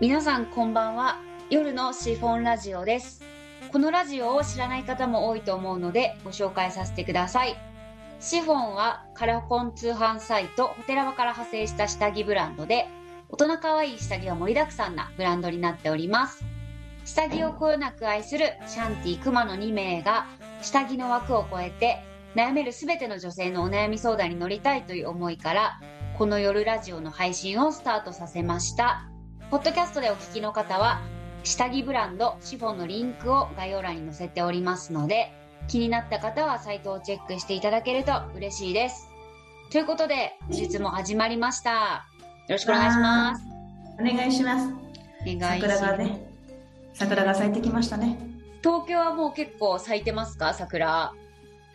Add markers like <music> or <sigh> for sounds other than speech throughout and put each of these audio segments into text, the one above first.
皆さんこんばんは。夜のシフォンラジオです。このラジオを知らない方も多いと思うのでご紹介させてください。シフォンはカラコン通販サイトホテラバから派生した下着ブランドで大人可愛い下着が盛りだくさんなブランドになっております。下着をこよなく愛するシャンティクマの2名が下着の枠を超えて悩める全ての女性のお悩み相談に乗りたいという思いからこの夜ラジオの配信をスタートさせました。ポッドキャストでお聞きの方は下着ブランドシフォンのリンクを概要欄に載せておりますので気になった方はサイトをチェックしていただけると嬉しいです。ということで本日も始まりました。よろしくお願いします。お願いします。お願いします。桜がね桜が咲いてきましたね。東京はもう結構咲いてますか？桜。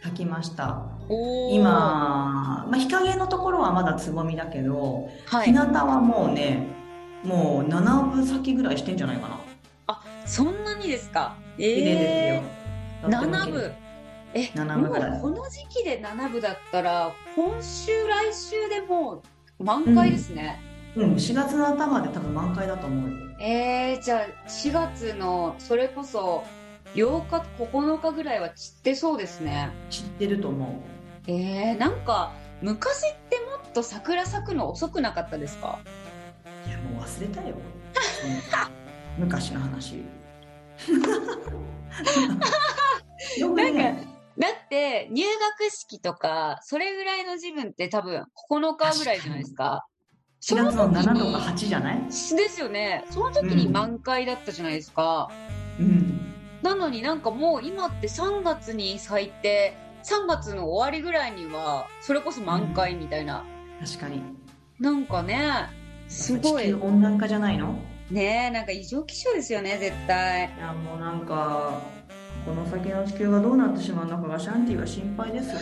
咲きました。今、まあ、日陰のところはまだつぼみだけど、はい。日向はもうねもう7分咲きぐらいしてんじゃないかな。そんなにですか？えですよ、ー、7部え7部ぐらこの時期で7部だったら今週来週でもう満開ですね、うん。4月の頭で多分満開だと思うよ。えー、じゃあ4月のそれこそ8日9日ぐらいは散ってそうですね。知ってると思えー、なんか昔ってもっと桜咲くの遅くなかったですか？もう忘れたよ。<laughs> 昔の話。なんね。だって入学式とかそれぐらいの時分って多分9日ぐらいじゃないですか。4月の7とか8 8じゃない？ですよね。その時に満開だったじゃないですか、うん。なのになんかもう今って3月に咲いて3月の終わりぐらいにはそれこそ満開みたいな、確かに。なんかねすごい。地球温暖化じゃないの？ねなんか異常気象ですよね絶対。いやもうなんかこの先の地球がどうなってしまうのかがシャンティは心配ですよ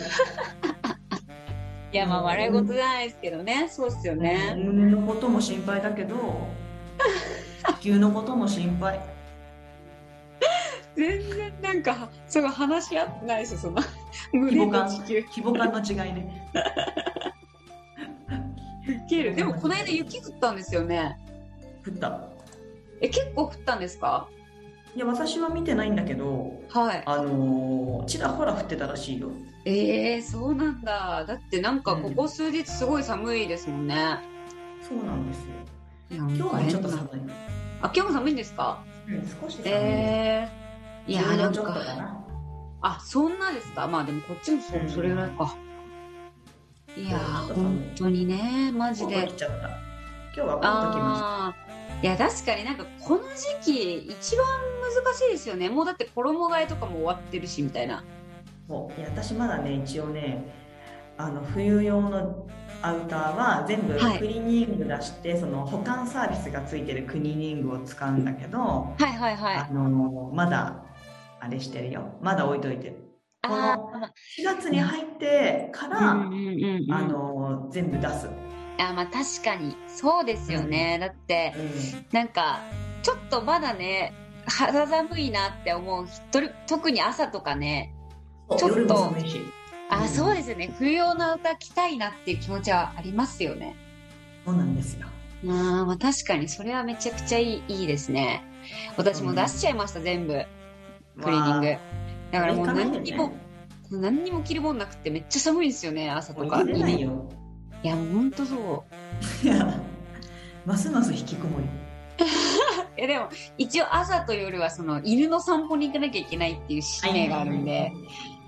いやまあ笑い事じゃないですけどね。そうっすよね、胸のことも心配だけど地球のことも心配。全然なんかすごい話し合ってないですよその。規模感胸と地球。規模感の違いねウケるでもこの間雪降ったんですよね。降った？え結構降ったんですか？いや私は見てないんだけどはい。あのーちらほら降ってたらしいよ。えー、そうなんだ。だってなんかここ数日すごい寒いですもんね、そうなんですよ。今今日もちょっと寒い、あ今日も寒いんですか？うん、少し寒い、えー、いや10なんか。あそんなですか？まあでもこっちもそ,、うん。それぐらいかいや本当にねマジで。ト着ちゃった。今日はコート着ました。いや確かになんかこの時期一番難しいですよね。もうだって衣替えとかも終わってるしみたいな。そう。いや私まだね一応ねあの冬用のアウターは全部はい。クリーニング出して、その保管サービスがついてるクリーニングを使うんだけど、はいはいはい。あのまだあれしてるよ。まだ置いといて。る4月に入ってから、あの全部出す、あまあ確かに。そうですよね、だってうん。なんかちょっとまだね肌寒いなって思う。人特に朝とかねちょっと。うん。そうですね。冬用の歌着たいなっていう気持ちはありますよね。そうなんですよ。あーまあ確かに。それはめちゃくちゃいいいいですね。私も出しちゃいました、全部。クリーニング。わだからもう何にも、何にも着るもんなくてめっちゃ寒いんですよね朝とか。入れないよ。いやもうほんとそう。いやますます引きこもり。<laughs> えでも一応朝と夜はその犬の散歩に行かなきゃいけないっていう使命があるんで、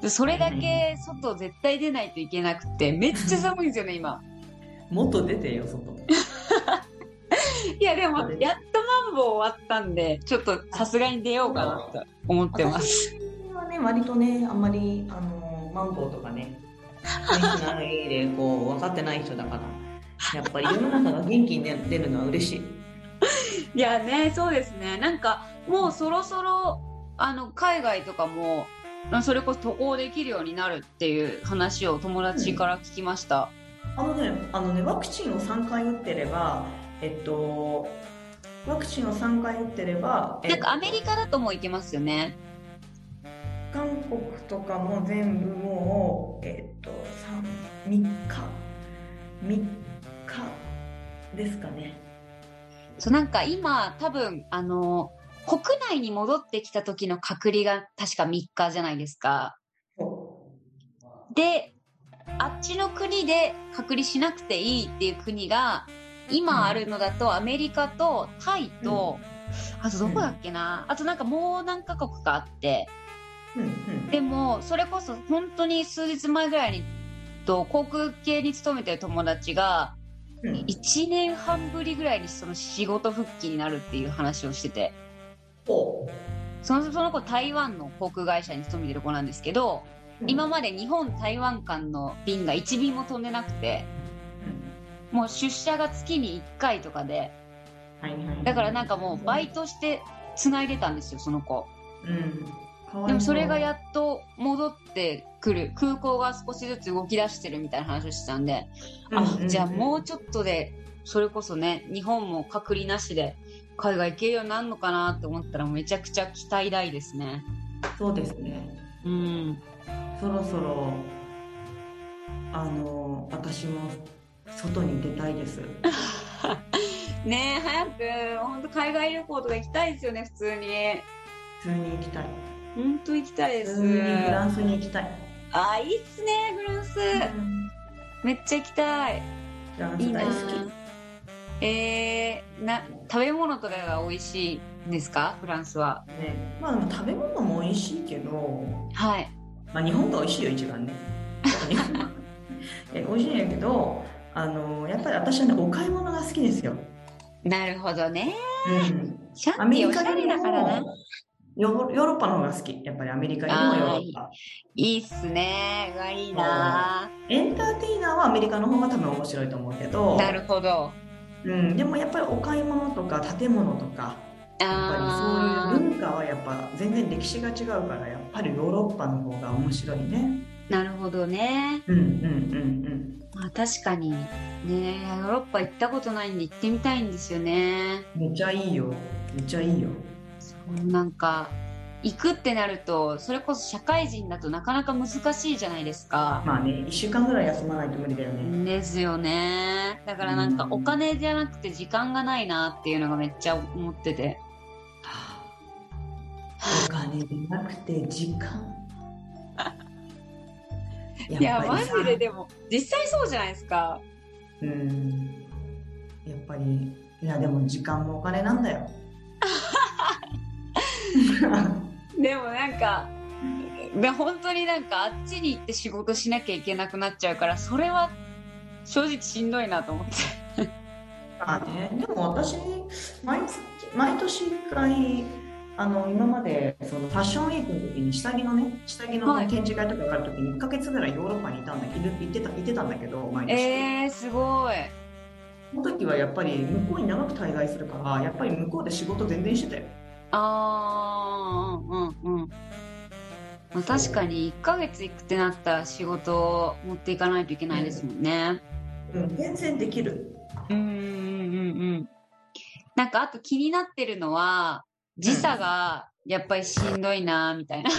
でそれだけ外絶対出ないといけなくてめっちゃ寒いんですよね今。<laughs> もっと出てよ外。<laughs> いやでもやっとマンボウ終わったんでちょっとさすがに出ようかなと思ってますね割とねあんまりあのマンボウとかねないでこう分かってない人だからやっぱり世の中が元気に出るのは嬉しい。<laughs> いやねそうですね。なんかもうそろそろあの海外とかもあそれこそ渡航できるようになるっていう話を友達から聞きました、あのねあのねワクチンを3回打ってればえっとワクチンを3回打ってれば、えっとなんかアメリカだともう行けますよね韓国とかも全部もうえっと3 3日。3日ですかね。そうなんか今多分あの国内に戻ってきた時の隔離が確か3日じゃないですか。であっちの国で隔離しなくていいっていう国が今あるのだとアメリカとタイと、あとどこだっけな、あとなんかもう何カ国かあってうんうんでもそれこそ本当に数日前ぐらいにと航空系に勤めてる友達がうん。1年半ぶりぐらいにその仕事復帰になるっていう話をしてて。ほそのその子台湾の航空会社に勤めてる子なんですけどう今まで日本台湾間の便が1便も飛んでなくてもう出社が月に1回とかでだからなんかもうバイトして繋いでたんですよその子でもそれがやっと戻ってくる空港が少しずつ動き出してるみたいな話をしてたんで、あじゃあもうちょっとでそれこそね日本も隔離なしで海外行けるようになるのかなって思ったらめちゃくちゃ期待大ですね。そうですね。うん。そろそろあの私も外に出たいです。<laughs> ねえ早く本当海外旅行とか行きたいですよね普通に。普通に行きたい本当行きたいです。フランスに行きたい、あいいっすねフランス。めっちゃ行きたい。フランス大好き。えー、な食べ物とかが美味しいんですか？フランスは。ね。まあでも食べ物も美味しいけど、はい。まあ、日本が美味しいよ一番ね。<laughs> え美味しいんやけどあのやっぱり私はねお買い物が好きですよ、なるほどね。うん、シャンティおしゃヨーロッパの方が好き。やっぱりアメリカよりもヨーロッパ。いいっすね。うわいいな。エンターテイナーはアメリカの方が多分面白いと思うけど。なるほど。うん、でもやっぱりお買い物とか建物とかやっあぱりそういう文化はやっぱ全然歴史が違うからやっぱりヨーロッパの方が面白いね。ーなるほどね。うんうんうんまあ確かにねヨーロッパ行ったことないんで行ってみたいんですよね。うんめっちゃいいよ。めっちゃいいよなんか行くってなるとそれこそ社会人だとなかなか難しいじゃないですか。まあね1週間ぐらい休まないと無理だよね。ですよね。だからなんかうん。お金じゃなくて時間がないなっていうのがめっちゃ思ってて。お金じゃなくて時間。<laughs> いやマジででも実際そうじゃないですか。うん。やっぱりいやでも時間もお金なんだよ <laughs> でもなんかで本当になんかあっちに行って仕事しなきゃいけなくなっちゃうからそれは正直しんどいなと思って。あね、でも私毎月毎年1回あの今までそのファッションウィークの時に下着のね下着のはい。展示会とかがある時に1ヶ月ぐらいヨーロッパにいたんだけど行ってた行ってたんだけど毎年、えー、すごい。その時はやっぱり向こうに長く滞在するからやっぱり向こうで仕事全然してたよあーうんうん。うんまあ、確かに1ヶ月行くってなったら仕事を持っていかないといけないですもんね。うん全然できる。うんうんうんうん。なんかあと気になってるのは時差がやっぱりしんどいなみたいな。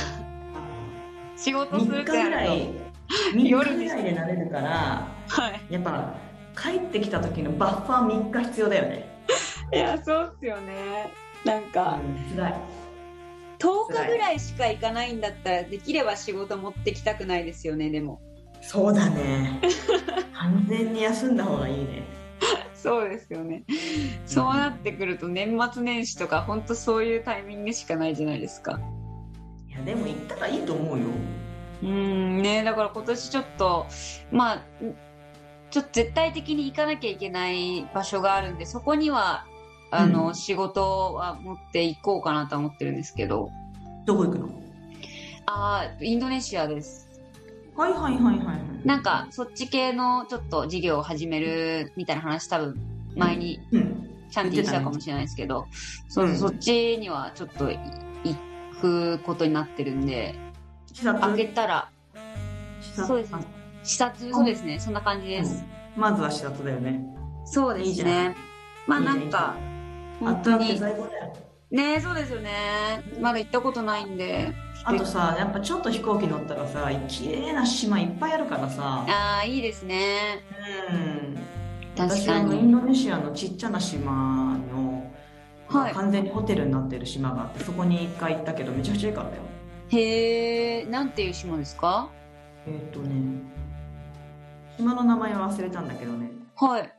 仕事す3日るっらなるい3日ぐらいで慣れるからとはい。やっぱ帰ってきた時のバッファー3日必要だよね、いやそうっすよねなんかうん、辛い。10日ぐらいしか行かないんだったらできれば仕事持ってきたくないですよねでも。そうだね。完全に休んだ方がいいね。<laughs> そうですよね。そうなってくると年末年始とか本当そういうタイミングしかないじゃないですか。いやでも行ったらいいと思うよ。うんねだから今年ちょっとまあちょっと絶対的に行かなきゃいけない場所があるんでそこにはあの、うん仕事は持っていこうかなと思ってるんですけど。どこ行くの？ああインドネシアです。はいはいはいはいなんかそっち系のちょっと事業を始めるみたいな話多分前にうん。シャンティしたかもしれないですけど、そううん。そっちにはちょっとい行くことになってるんで。開けたら。そうですね。視察？そうですね。そんな感じです、まずは視察だよね。そうですね。まあなんんかあ本当に。ねそうですよね。まだ行ったことないんで。あとさやっぱちょっと飛行機乗ったらさ綺麗な島いっぱいあるからさ。ああいいですね。うん。確か私あのインにドネシアのちっちゃな島のはい。完全にホテルになってる島があってそこに一回行ったけどめちゃくちゃ良かったよ。へえ、なんていう島ですか？えーっ、とね島の名前は忘れたんだけどね。はい。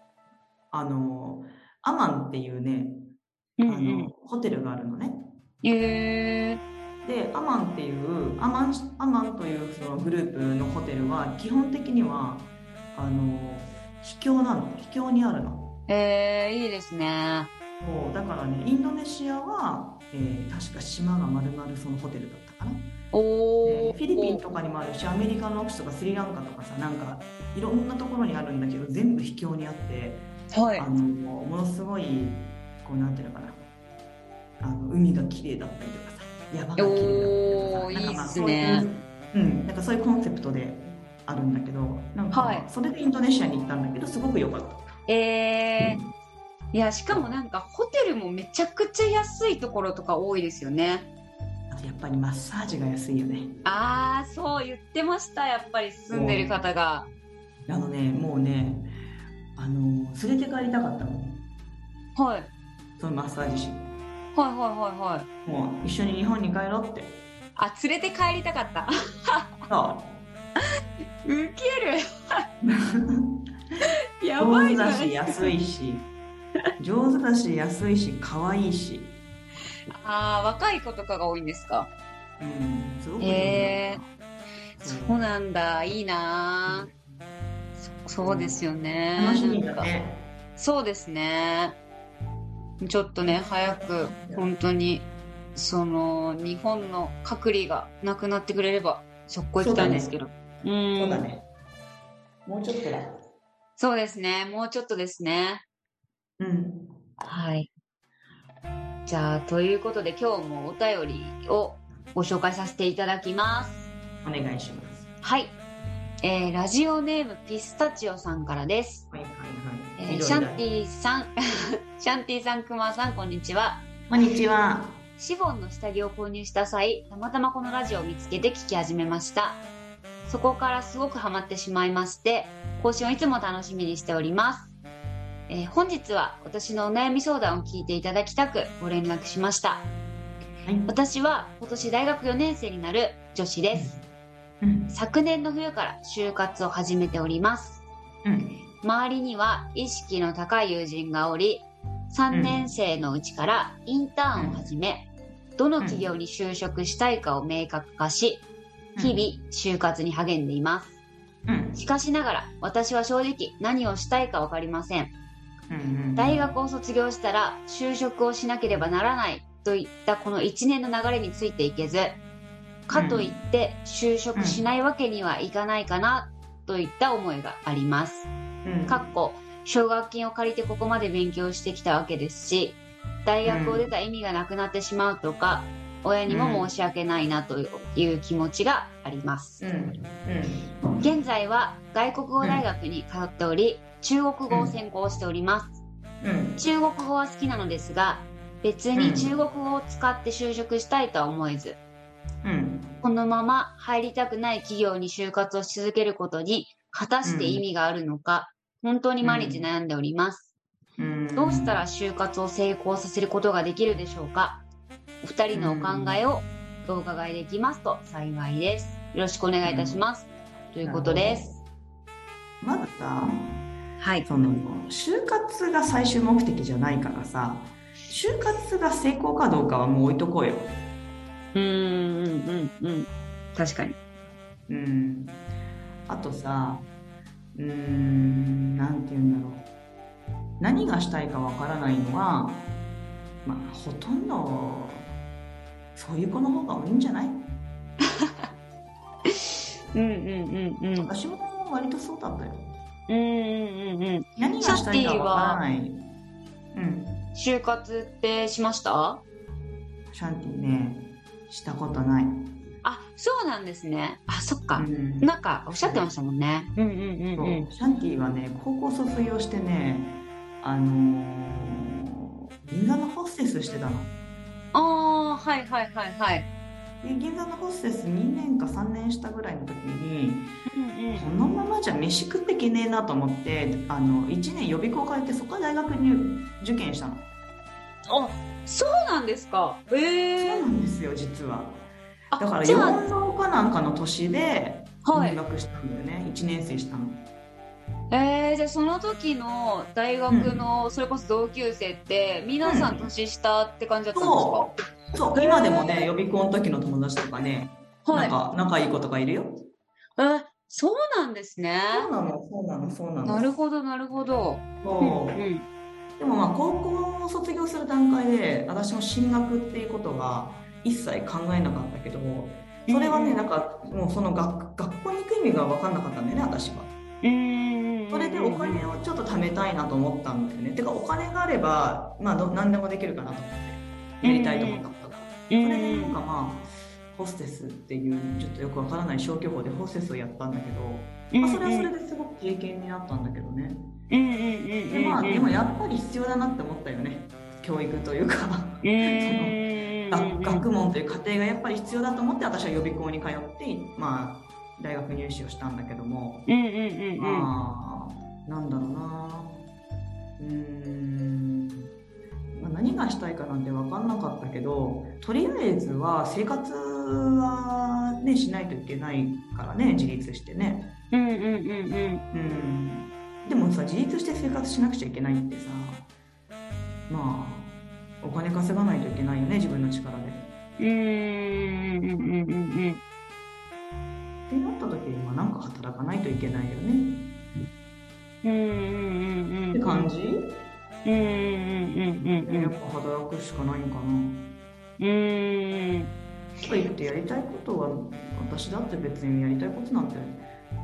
あのアマンっていうねホテルがあるのね。でアマンっていうアマンアマンというそのグループのホテルは基本的にはあの秘境なの。秘境にあるの。へえ、いいですね。そう。だからねインドネシアは、えー確か島が丸々そのホテルだったかな。おフィリピンとかにもあるしアメリカの奥地とかスリランカとかさなんかいろんなところにあるんだけど全部秘境にあってはい。あ。のものすごいこうなんていうのかなあの海が綺麗だったりとかさ山が綺麗だったりとかさなんかまあそうねいううんなんかそういうコンセプトであるんだけどなんか、はいそれでインドネシアに行ったんだけどすごく良かった。えー。いや、しかもなんかホテルもめちゃくちゃ安いところとか多いですよね。あとやっぱりマッサージが安いよね。ああ、そう言ってました。やっぱり住んでる方が。あのねもうねあの連れて帰りたかったのはい。そのマッサージ師はいはいはいはい。もう一緒に日本に帰ろうってあ、連れて帰りたかった。そ <laughs> ウケる。う <laughs> やばいじゃない安いし上手だし安いし可愛いしああ、若い子とかが多いんですか？うんすごく上手だへったそうなんだ。いいなーそそうですよね。ねそうですね。ちょっとね、早く、本当に、その、日本の隔離がなくなってくれれば、速攻行きたいんですけど。う,、ん。そうだねもうちょっとだそうですね。もうちょっとですね。うんはい。じゃあ、ということで、今日もお便りをご紹介させていただきます。お願いしますはい。えー、ラジオネームピスタチオさんからです。はいはいえはいーシャンティさん、シャンティさん、<laughs> くまさん、こんにちは。こんにちはシフォンの下着を購入した際、たまたまこのラジオを見つけて聞き始めました。そこからすごくハマってしまいまして、更新をいつも楽しみにしております。えー本日は私のお悩み相談を聞いていただきたくご連絡しました。はい私は今年大学4年生になる女子です。うん昨年の冬から就活を始めております。うん周りには意識の高い友人がおり、3年生のうちからインターンを始め、どの企業に就職したいかを明確化し、日々就活に励んでいます。うんしかしながら、私は正直何をしたいかわかりません。うんうん大学を卒業したら就職をしなければならないといったこの1年の流れについていけず、かといって就職しないわけにはいかないかなといった思いがあります。うん。かっこ奨学金を借りてここまで勉強してきたわけですし大学を出た意味がなくなってしまうとか、親にも申し訳ないなという気持ちがあります、うん。現在は外国語大学に通っており中国語を専攻しております、うん。中国語は好きなのですが別に中国語を使って就職したいとは思えず、うんこのまま入りたくない企業に就活をし続けることに果たして意味があるのか、本当に毎日悩んでおります、うんどうしたら就活を成功させることができるでしょうか？お二人のお考えをお伺いできますと幸いです。よろしくお願いいたします。ということです。まずさはい。その就活が最終目的じゃないからさ就活が成功かどうかはもう置いとこうよ。うーん、うん、うん、うん。確かに。うん、あとさうーんなんて言うんだろう何がしたいかわからないのはまあほとんどそういう子の方が多いんじゃない？<laughs> うん、うん、うん、うん。私も割とそうだったよ。うん、うん、うん、うん。何がしたいかわからない。うん。就活ってしました？シャンティね、したことない。あ、そうなんですね。あ、そっか。うんなんか、おっしゃってましたもんね。うん、うん、うん、そううん。シャンティはね、高校卒業してね、あのー銀座のホステスしてたの。ああ、はい、はい、はい、はい。で銀座のホステス2年か3年したぐらいの時に、うん、うん。このままじゃ飯食っていけねえなと思って、あの1年予備校通ってそこから大学に受験したの。あそうなんですか。へえ。そうなんですよ実は。あだからじゃあ。4浪かなんかの年ではい。入学したんだよね、1年生したの。えー、じゃあその時の大学のそれこそ同級生って皆さん年下って感じだったんですか、そう。今でもね予備校の時の友達とかね、はい。なんか仲いい子とかいるよ。えそうなんですね。そうなのそうなのそうなの。なるほどなるほど。そう。うんうんでもまあ高校を卒業する段階で私も進学っていうことは一切考えなかったけどそれはねなんかもうその学学校に行く意味が分かんなかったんだよね私は。うんそれでお金をちょっと貯めたいなと思ったんだよね。てかお金があればまあど何でもできるかなと思ってやりたいと思ったことが。それでなんかまあホステスっていうちょっとよくわからない消去法でホステスをやったんだけど、まあ、それはそれですごく経験になったんだけどねで,、まあ、でもやっぱり必要だなって思ったよね。教育というか。うん学学問という過程がやっぱり必要だと思って私は予備校に通って、まあ、大学入試をしたんだけども、まあなんだろうな。うーん、まあ、何がしたいかなんて分かんなかったけどとりあえずは生活はねしないといけないからね自立してね。うんうんうんうん。うん。でもさ自立して生活しなくちゃいけないってさまあお金稼がないといけないよね自分の力で。うんうんうんうんってなった時にまあなんか働かないといけないよね。うんうんうんうん。って感じ、うんうんうんうんうん。やっぱ働くしかないんかな。うん。とか言ってやりたいことは私だって別にやりたいことなんて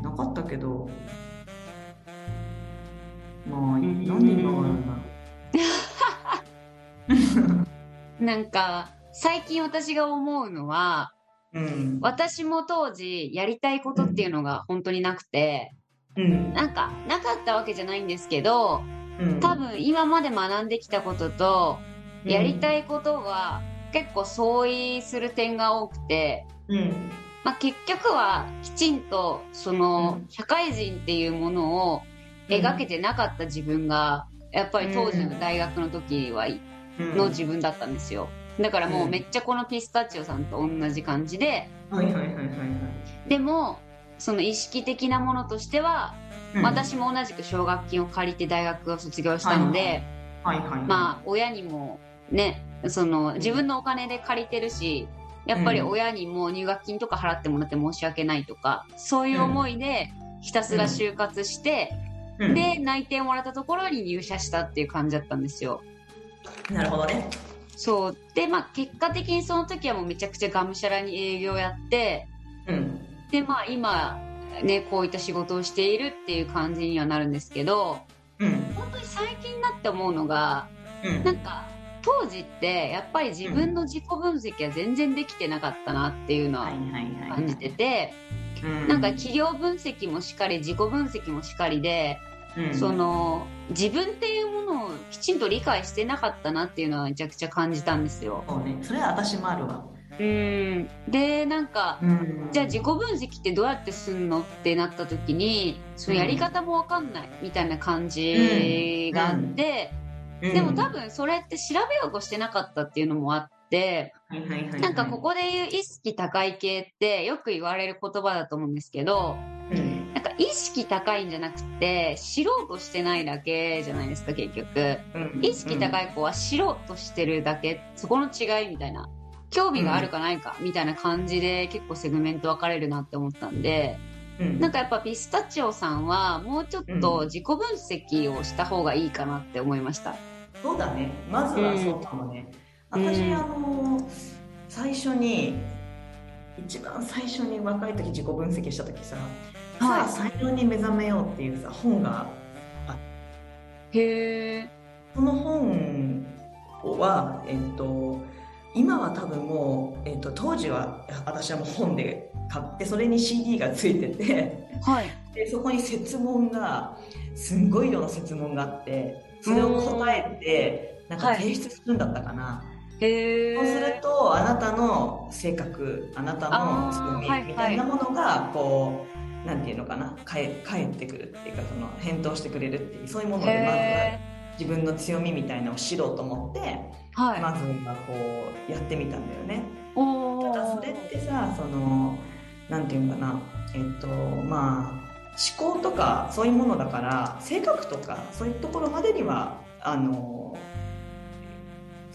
なかったけどまあんなんでろなんか最近私が思うのはううん。私も当時やりたいことっていうのが本当になくてうん。なんかなかったわけじゃないんですけどうん。多分今まで学んできたこととやりたいいことが結構相違する点が多くて、うん。まあ、結局はきちんとそのうん。社会人っていうものを描けてなかった自分がやっぱり当時の大学の時はうん。の自分だったんですよ。だからもうめっちゃこのピスタチオさんと同じ感じででもその意識的なものとしては、うん。私も同じく奨学金を借りて大学を卒業したので、まあ親にもねその自分のお金で借りてるしやっぱり親にも入学金とか払ってもらって申し訳ないとかそういう思いでひたすら就活して、うん。で内定もらったところに入社したっていう感じだったんですよ。なるほどね。そう。でまあ結果的にその時はもうめちゃくちゃがむしゃらに営業やってうん。でまあ今ねこういった仕事をしているっていう感じにはなるんですけどうん。本当に最近になって思うのがうん。なんか当時ってやっぱり自分の自己分析は全然できてなかったなっていうのははいはいはい感じててうん。なんか企業分析もしっかり自己分析もしっかりでうん。その自分っていうものをきちんと理解してなかったなっていうのはめちゃくちゃ感じたんですよ。そうね。それは私もあるわ。うん。でなんかうん。じゃあ自己分析ってどうやってすんのってなった時にそのやり方もわかんないみたいな感じがあって、でも多分それって調べようとしてなかったっていうのもあっなんかここで言う意識高い系ってよく言われる言葉だと思うんですけどうん。なんか意識高いんじゃなくて知ろうとしてないだけじゃないですか結局。うん。意識高い子は知ろうとしてるだけそこの違いみたいな。興味があるかないかみたいな感じで結構セグメント分かれるなって思ったんでうん。なんかやっぱピスタチオさんはもうちょっと自己分析をした方がいいかなって思いました。そうだね。まずはそうかもね、私うん。あの最初に一番最初に若い時自己分析した時さ「はい。さあ才能に目覚めよう」っていうさ本がへえ。その本はえっと今は多分もう、えっと、当時は私はもう本で買ってそれに CD がついててはい。でそこに設問がすんごい量の設問があってそれを答えてなんか提出するんだったかな、へえ。そうするとあなたの性格あなたの強みはいみたいなものがこうなんていうのかな返返ってくるっていうかその返答してくれるっていうそういうものでまずはへ自分の強みみたいなのを知ろうと思って、はい。まずはこうやってみたんだよね。おただそれってさそのなんていうのかなえっとまあ思考とかそういうものだから性格とかそういうところまでにはあの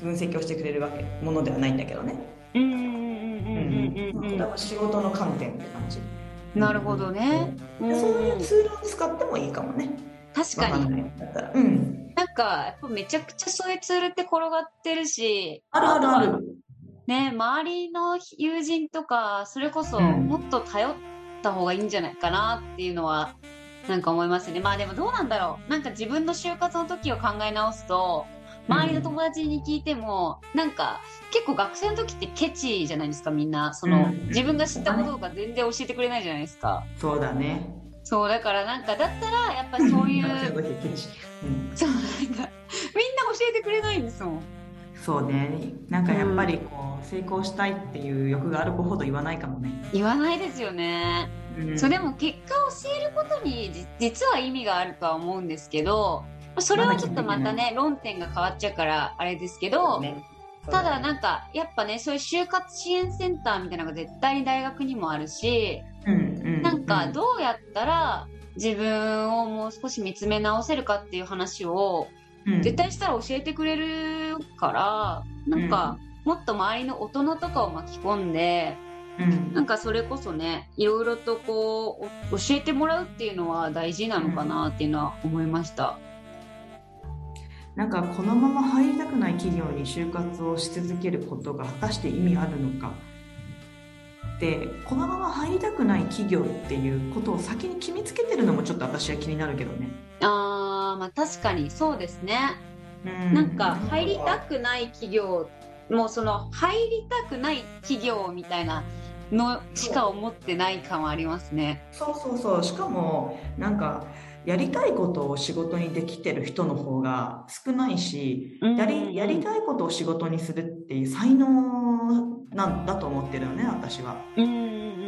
分析をしてくれるわけものではないんだけどね。うんうんうんうんうんうんうんこれは仕事の観点って感じ。なるほどね。うんうんそういうツールを使ってもいいかもね。確かに。わんないんだったら。うん。なんか、やっぱめちゃくちゃそういうツールって転がってるし、あるあるある。ね、周りの友人とか、それこそうんもっと頼った方がいいんじゃないかなっていうのは、なんか思いますね。まあでもどうなんだろう。なんか自分の就活の時を考え直すと、周りの友達に聞いても、なんか結構学生の時ってケチじゃないですか、みんな。その、うん自分が知ったこととか全然教えてくれないじゃないですか。そうだね。そう、だからなんか、だったらやっぱりそういう、<laughs> そう、なんか、みんな教えてくれないんですもん。そうね。なんかやっぱりこう、成功したいっていう欲がある子ほど言わないかもね。言わないですよね。うんそうでも結果を教えることにじ実は意味があるとは思うんですけどそれはちょっとまたね論点が変わっちゃうからあれですけど、ね。ただなんかやっぱねそういう就活支援センターみたいなのが絶対に大学にもあるしうんうんなんかどうやったら自分をもう少し見つめ直せるかっていう話をうん。絶対したら教えてくれるからなんかもっと周りの大人とかを巻き込んでうん。なんかそれこそね、いろいろとこう、お教えてもらうっていうのは大事なのかなっていうのは思いました。なんかこのまま入りたくない企業に就活をし続けることが果たして意味あるのかでこのまま入りたくない企業っていうことを先に決めつけてるのもちょっと私は気になるけどね。あー、まあ確かにそうですね。うんなんか入りたくない企業、もうその入りたくない企業みたいなのしか思ってない感はありますね。そうそうそうしかもなんかやりたいことを仕事にできてる人の方が少ないしやりやりたいことを仕事にするっていう才能なんだと思ってるよね私は。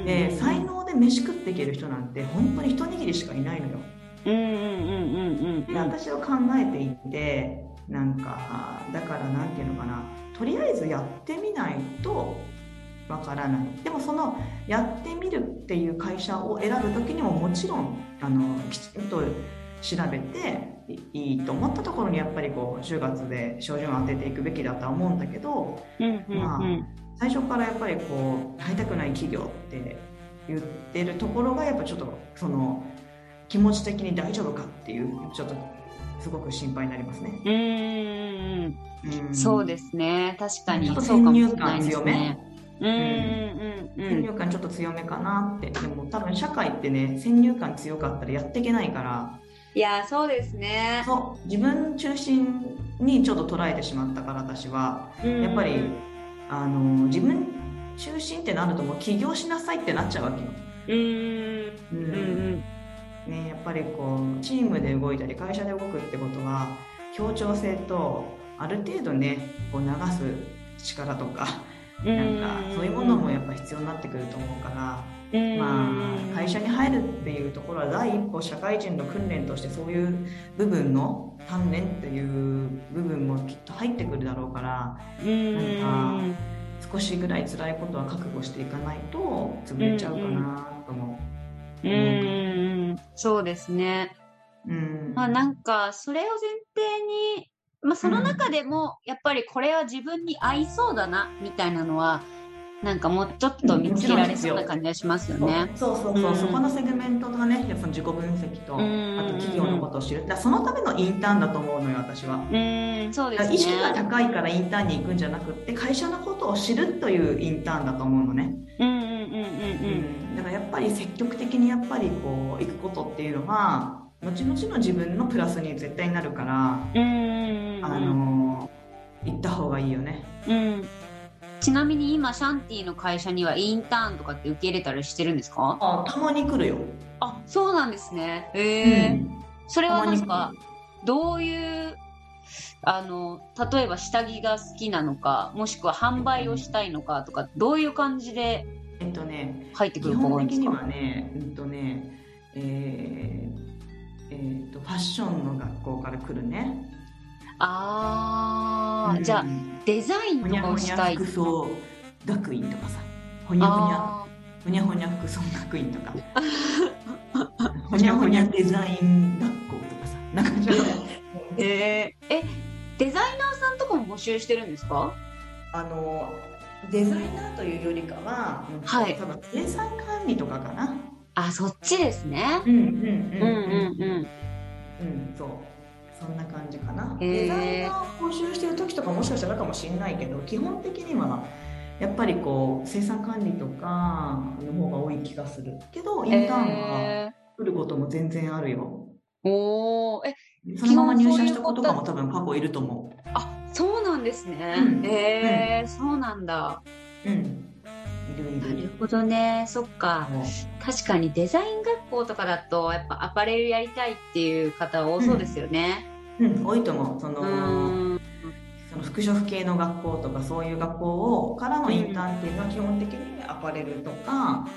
で才能で飯食っていける人なんて本当に一握りしかいないのよ。うんうんうんうんうんで私は考えていてなんかだからなんていうのかなとりあえずやってみないとわからないでもそのやってみるっていう会社を選ぶ時にももちろんあのきちんと調べていいと思ったところにやっぱりこう就活で照準を当てていくべきだとは思うんだけどうんうんまあうん最初からやっぱりこう入りたくない企業って言ってるところがやっぱちょっとその気持ち的に大丈夫かっていうちょっとすごく心配になりますね。うんそうですね。確かに先入観です強め？ね。うんうんうん先入観ちょっと強めかなって。でも多分社会ってね先入観強かったらやっていけないから。いやそうですね。そう。自分中心にちょっと捉えてしまったから私は。やっぱりあの自分中心ってなるともう起業しなさいってなっちゃうわけよ。うん。うんううん。うん。ね、やっぱりこうチームで動いたり会社で動くってことは協調性とある程度ねこう流す力とかなんかそういうものもやっぱ必要になってくると思うから、まあ、会社に入るっていうところは第一歩社会人の訓練としてそういう部分の鍛錬っていう部分もきっと入ってくるだろうからうんなん少しぐらい辛いことは覚悟していかないと潰れちゃうかなと思う。ん。うん。そうですね。う。うん。まあなんかそれを前提に、まあその中でもやっぱりこれは自分に合いそうだなみたいなのはなんかもうちょっと見つけられそうな感じがしますよね。そうそうそう、うんそこのセグメントがね、その自己分析と、うんあと企業のことを知る。だそのためのインターンだと思うのよ、私は。うんそうですね。意識が高いからインターンに行くんじゃなくって、会社のことを知るというインターンだと思うのね。うんうんうんうんうんだからやっぱり積極的にやっぱりこう行くことっていうのは、後々の自分のプラスに絶対なるから、うんうんうんうんあの行った方がいいよね。うん。ちなみに今シャンティの会社にはインターンとかって受け入れたりしてるんですか？あ、たまに来るよ。あ、そうなんですね。へえ。うんそれはなんかどういうあの例えば下着が好きなのかもしくは販売をしたいのかとかどういう感じでえっとね、入ってく基る子が多いんですか？本的にはね、うんとね、えーえーとファッションの学校から来るね、あー、じゃあデザインとかをしたい服装学院とかさほにゃほにゃ。あほにゃほにゃ服装学院とか。<laughs> ほにゃほにゃデザイン学校とかさ。なんかちょっと。ー <laughs> えーえデザイナーさんとかも募集してるんですか？あのデザイナーというよりかは、はい。多分生産管理とかかなあそっちですね。うんうんうん。うんうんうん。そう。そんな感じかな、デザイナーを募集してる時とかもしかしたらかもしれないけど基本的にはやっぱりこう生産管理とかの方が多い気がするけどインターンはえ来ることも全然あるよ。ー、おー。えそのまま入社した子とかも多分過去いると思あそうなんですね、うん。えー。そうなんだ。ううんなるほどね。そっか。確かにデザイン学校とかだとやっぱアパレルやりたいっていう方多そうですよね。うん。多いと思う。そのうん。んその服飾系の学校とかそういう学校をからのインターンっていうのは基本的にアパレルとか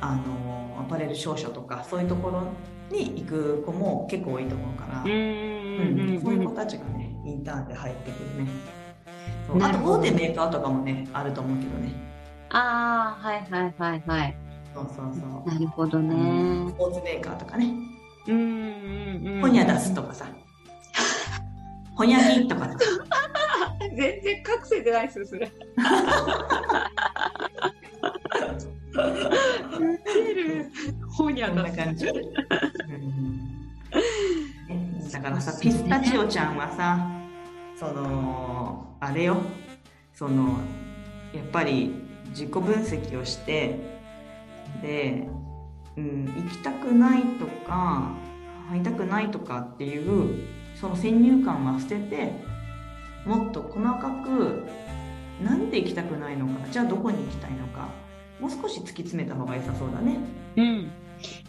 あのアパレル商社とかそういうところに行く子も結構多いと思うから、うんうんそういう子たちがねインターンで入ってくるね。あと大手メーカーとかもねあると思うけどねああはいはいはいはい。そうそうそう。なるほどうんねスポーツメーカーとかね。うんうんうん。出すとかさ。ホニャギとかさ。<laughs> 全然隠せてないですよそれ。ほにこんな感じ、うん。だからさピスタチオちゃんはさそのあれよ。そのやっぱり自己分析をしてで、うん、行きたくないとか会いたくないとかっていうその先入観は捨ててもっと細かくなんで行きたくないのかじゃあどこに行きたいのかもう少し突き詰めた方が良さそうだね。うん。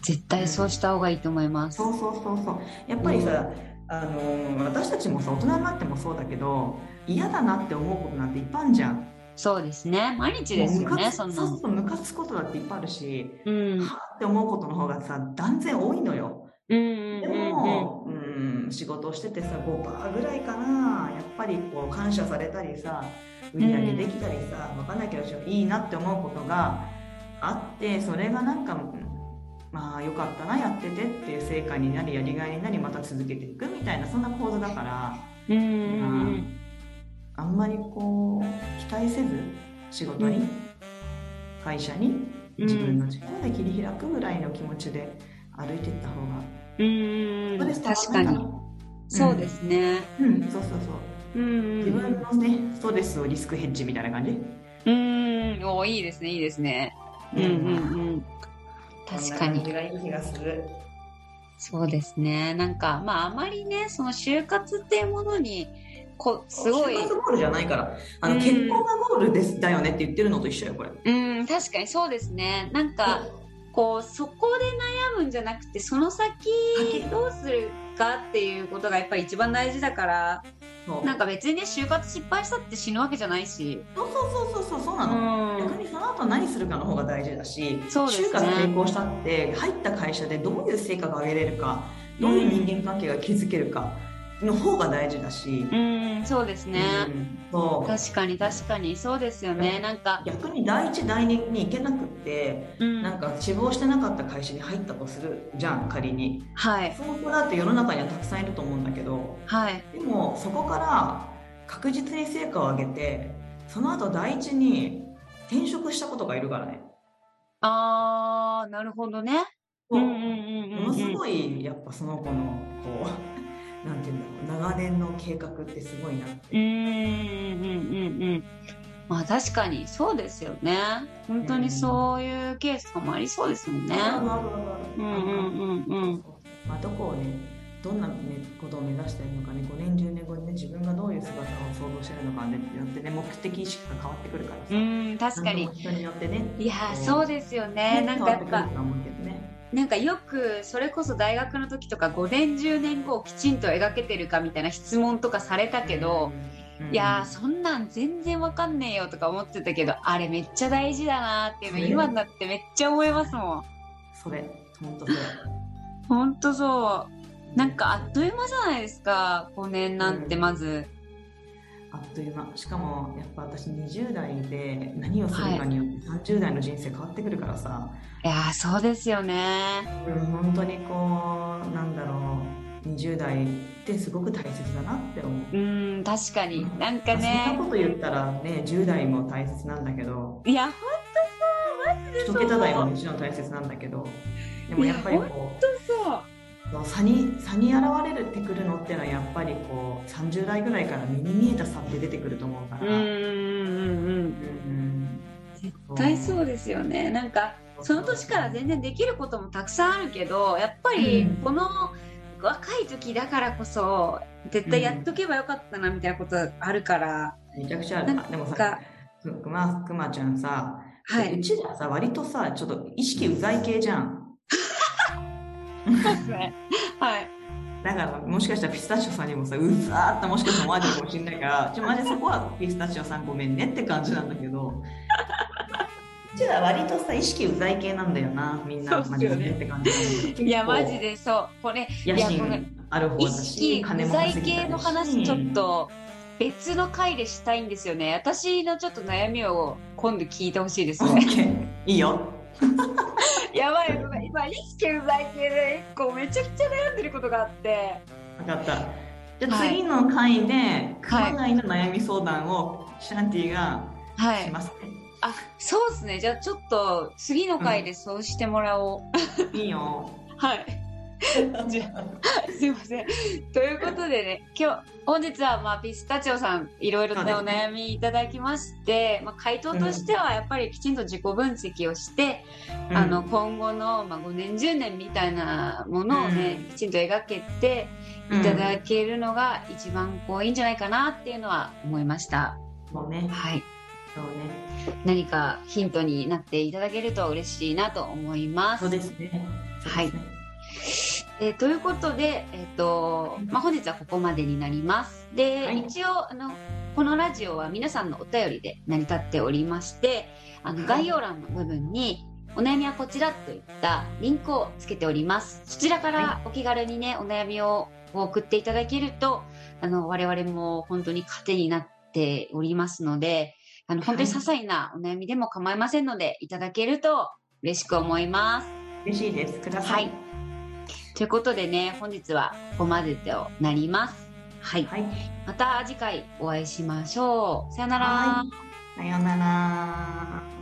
絶対そうした方がいいと思います。そうそうそうそう。やっぱりさ、あのー私たちもさ大人になってもそうだけど嫌だなって思うことなんていっぱいあるじゃんそうですね。毎日ですよねそんなの。そうそうムカつくことだっていっぱいあるし、うん。はあって思うことの方がさ断然多いのよ。でうんうんうん。も、うん、仕事をしててさ5%ぐらいかな。やっぱりこう感謝されたりさ売り上げできたりさ、わかんないけどいいなって思うことがあってそれがなんかまあよかったなやっててっていう成果になりやりがいになりまた続けていくみたいなそんな構図だから。うんうんうん。あんまりこう期待せず仕事に、うん。会社に自分の力で切り開くぐらいの気持ちで歩いていった方がうん。ストレス確かに。そうですね。うん。そうそうそう。うん。自分のねストレスをリスクヘッジみたいな感じ？うん。おいいですねいいですね。うん。うんうん確かに。そうですね。なんかまああまりねその就活っていうものにこすごい。就活ゴールじゃないから。あの、うん。結婚がゴールですだよねって言ってるのと一緒よこれ。うん確かにそうですね。なんかこうそこで悩むんじゃなくてその先先？どうするかっていうことがやっぱり一番大事だからなんか別にね就活失敗したって死ぬわけじゃないし。そうそうそうそうそうそうなうの、ん。逆にその後何するかの方が大事だしそうですね。就活成功したって入った会社でどういう成果が上げれるかどういう人間関係が築けるかの方が大事だし、うんそうですね、うんそう。確かに確かに。そうですよね。なんか逆に第一第二に行けなくってうん。なんか志望してなかった会社に入ったとするじゃん仮に。はい。その子だって世の中にはたくさんいると思うんだけどはい。でもそこから確実に成果を上げてその後第一に転職したことがいるからね。あーなるほどね。うんうんうんうん。ものすごいやっぱその子のこうなんていうんだろう長年の計画ってすごいなって。うんうんうんうんうん。まあ確かにそうですよね。本当にそういうケースとかもありそうですもんね。うん。うんうんうんまあ、どこをねどんな、ね、ことを目指しているのかね5年10年後にね自分がどういう姿を想像してるのかねによってね目的意識が変わってくるからさ。うん確かに人によってねいやーそうですよねなんかやっぱねなんかよくそれこそ大学の時とか5年10年後をきちんと描けてるかみたいな質問とかされたけど、うんいやーそんなん全然わかんねえよとか思ってたけどあれめっちゃ大事だなっていうの今になってめっちゃ思いますもん。それ。本当それほんとそ <laughs> なんかあっという間じゃないですか5年なんてまず、あっという間。しかもやっぱ私20代で何をするかによって30代の人生変わってくるからさ、い、やーそうですよね。うん、本当にこうなんだろう。20代ってすごく大切だなって思う。うん確かに。なんかそんねなこと言ったらね10代も大切なんだけど。いやほんとそう。マジで一そう桁台ももちろん大切なんだけど。でもやっぱりこうそうその差に差に現れるってくるのっていうのはやっぱりこう30代ぐらいから目に見えた差って出てくると思うから。うんうんうん。うんうん。絶対そうですよね。なんかその年から全然できることもたくさんあるけどやっぱりうん。この若い時だからこそ絶対やっとけばよかったなみたいなことあるから、めちゃくちゃある。なんかでもさくくまくまちゃんさ、はい。うちらさ割とさちょっと意識うざい系じゃんそうですね。はい。だからもしかしたらピスタチオさんにもさうざーってもしかしたら思われてるかもしれないからちょマジそこはピスタチオさんごめんねって感じなんだけど。うちら割とさ意識うざい系なんだよなみんなマジでって感じいやマジででそう。これ野心ある方意だし識金も稼ぎたいし。系の話ちょっと別の回でしたいんですよね。私のちょっと悩みを今度聞いてほしいですね。いいよ <laughs> やばいごめん今意識不在系で一個めちゃくちゃ悩んでることがあって。分かった。じゃあはい次の回で熊谷の悩み相談をシャンティがはい。しますね、あそうですね。じゃあちょっと次の回でそうしてもらおう、いいよ。<laughs> はいすいません。ということでね今日本日はまあピスタチオさんいろいろなお悩みいただきまして、まあ、回答としてはやっぱりきちんと自己分析をして、あの今後の、まあ、5年10年みたいなものをね、うん。きちんと描けていただけるのが一番こういいんじゃないかなっていうのは思いました。そうね。はい、そうね。何かヒントになっていただけると嬉しいなと思います。そうですね。すねえーということで、えっとまあ、本日はここまでになります。で、はい一応あのこのラジオは皆さんのお便りで成り立っておりましてあのはい概要欄の部分に「お悩みはこちら」といったリンクをつけております。そちらからはお気軽にねお悩みを送っていただけるとあの我々も本当に糧になっておりますのであの本当に些細なお悩みでも構いませんので、い、ただけると嬉しく思います。嬉しいですくださはいい。ということでね、本日はここまでとなります。はい。はいまた次回お会いしましょう。さよなら。はいさようなら